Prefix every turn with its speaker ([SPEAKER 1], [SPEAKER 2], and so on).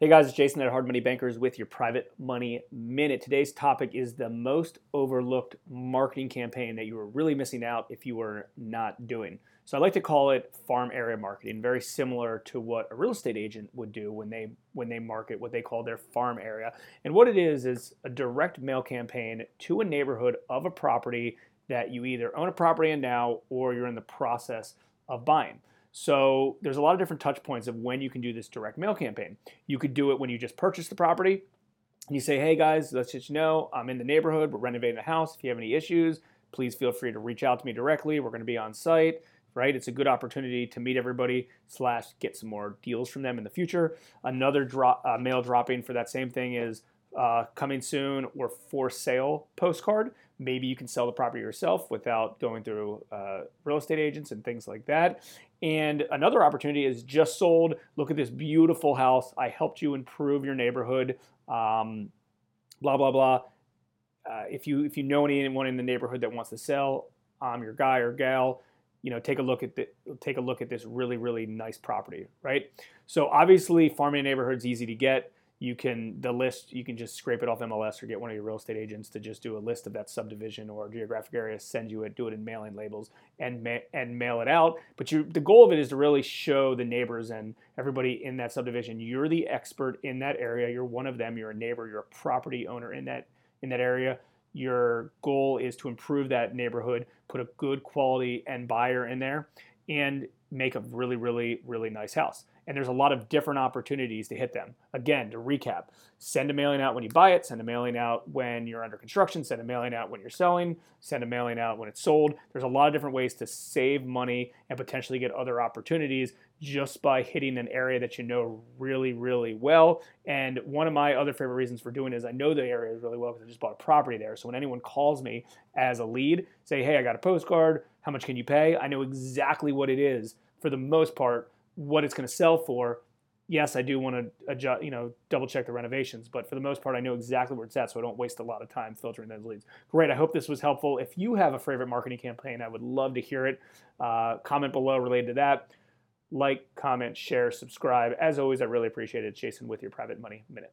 [SPEAKER 1] Hey guys, it's Jason at Hard Money Bankers with your Private Money Minute. Today's topic is the most overlooked marketing campaign that you were really missing out if you were not doing. So I like to call it farm area marketing, very similar to what a real estate agent would do when they when they market what they call their farm area. And what it is is a direct mail campaign to a neighborhood of a property that you either own a property in now or you're in the process of buying. So there's a lot of different touch points of when you can do this direct mail campaign. You could do it when you just purchase the property. You say, hey guys, let's just know I'm in the neighborhood, we're renovating the house. If you have any issues, please feel free to reach out to me directly. We're going to be on site, right? It's a good opportunity to meet everybody slash get some more deals from them in the future. Another drop, uh, mail dropping for that same thing is uh, coming soon or for sale postcard. Maybe you can sell the property yourself without going through uh, real estate agents and things like that. And another opportunity is just sold. Look at this beautiful house. I helped you improve your neighborhood. Um, blah blah blah. Uh, if you if you know anyone in the neighborhood that wants to sell, I'm your guy or gal. You know, take a look at the, take a look at this really really nice property, right? So obviously, farming neighborhoods easy to get you can the list you can just scrape it off MLS or get one of your real estate agents to just do a list of that subdivision or geographic area, send you it, do it in mailing labels, and ma- and mail it out. But you, the goal of it is to really show the neighbors and everybody in that subdivision you're the expert in that area. You're one of them. You're a neighbor. You're a property owner in that in that area. Your goal is to improve that neighborhood, put a good quality and buyer in there, and make a really, really, really nice house and there's a lot of different opportunities to hit them. Again, to recap, send a mailing out when you buy it, send a mailing out when you're under construction, send a mailing out when you're selling, send a mailing out when it's sold. There's a lot of different ways to save money and potentially get other opportunities just by hitting an area that you know really, really well. And one of my other favorite reasons for doing is I know the area really well because I just bought a property there. So when anyone calls me as a lead, say, hey, I got a postcard, how much can you pay? I know exactly what it is for the most part what it's going to sell for. Yes, I do want to adjust, you know, double check the renovations, but for the most part, I know exactly where it's at, so I don't waste a lot of time filtering those leads. Great. I hope this was helpful. If you have a favorite marketing campaign, I would love to hear it. Uh, comment below related to that. Like, comment, share, subscribe. As always, I really appreciate it. Jason with your Private Money Minute.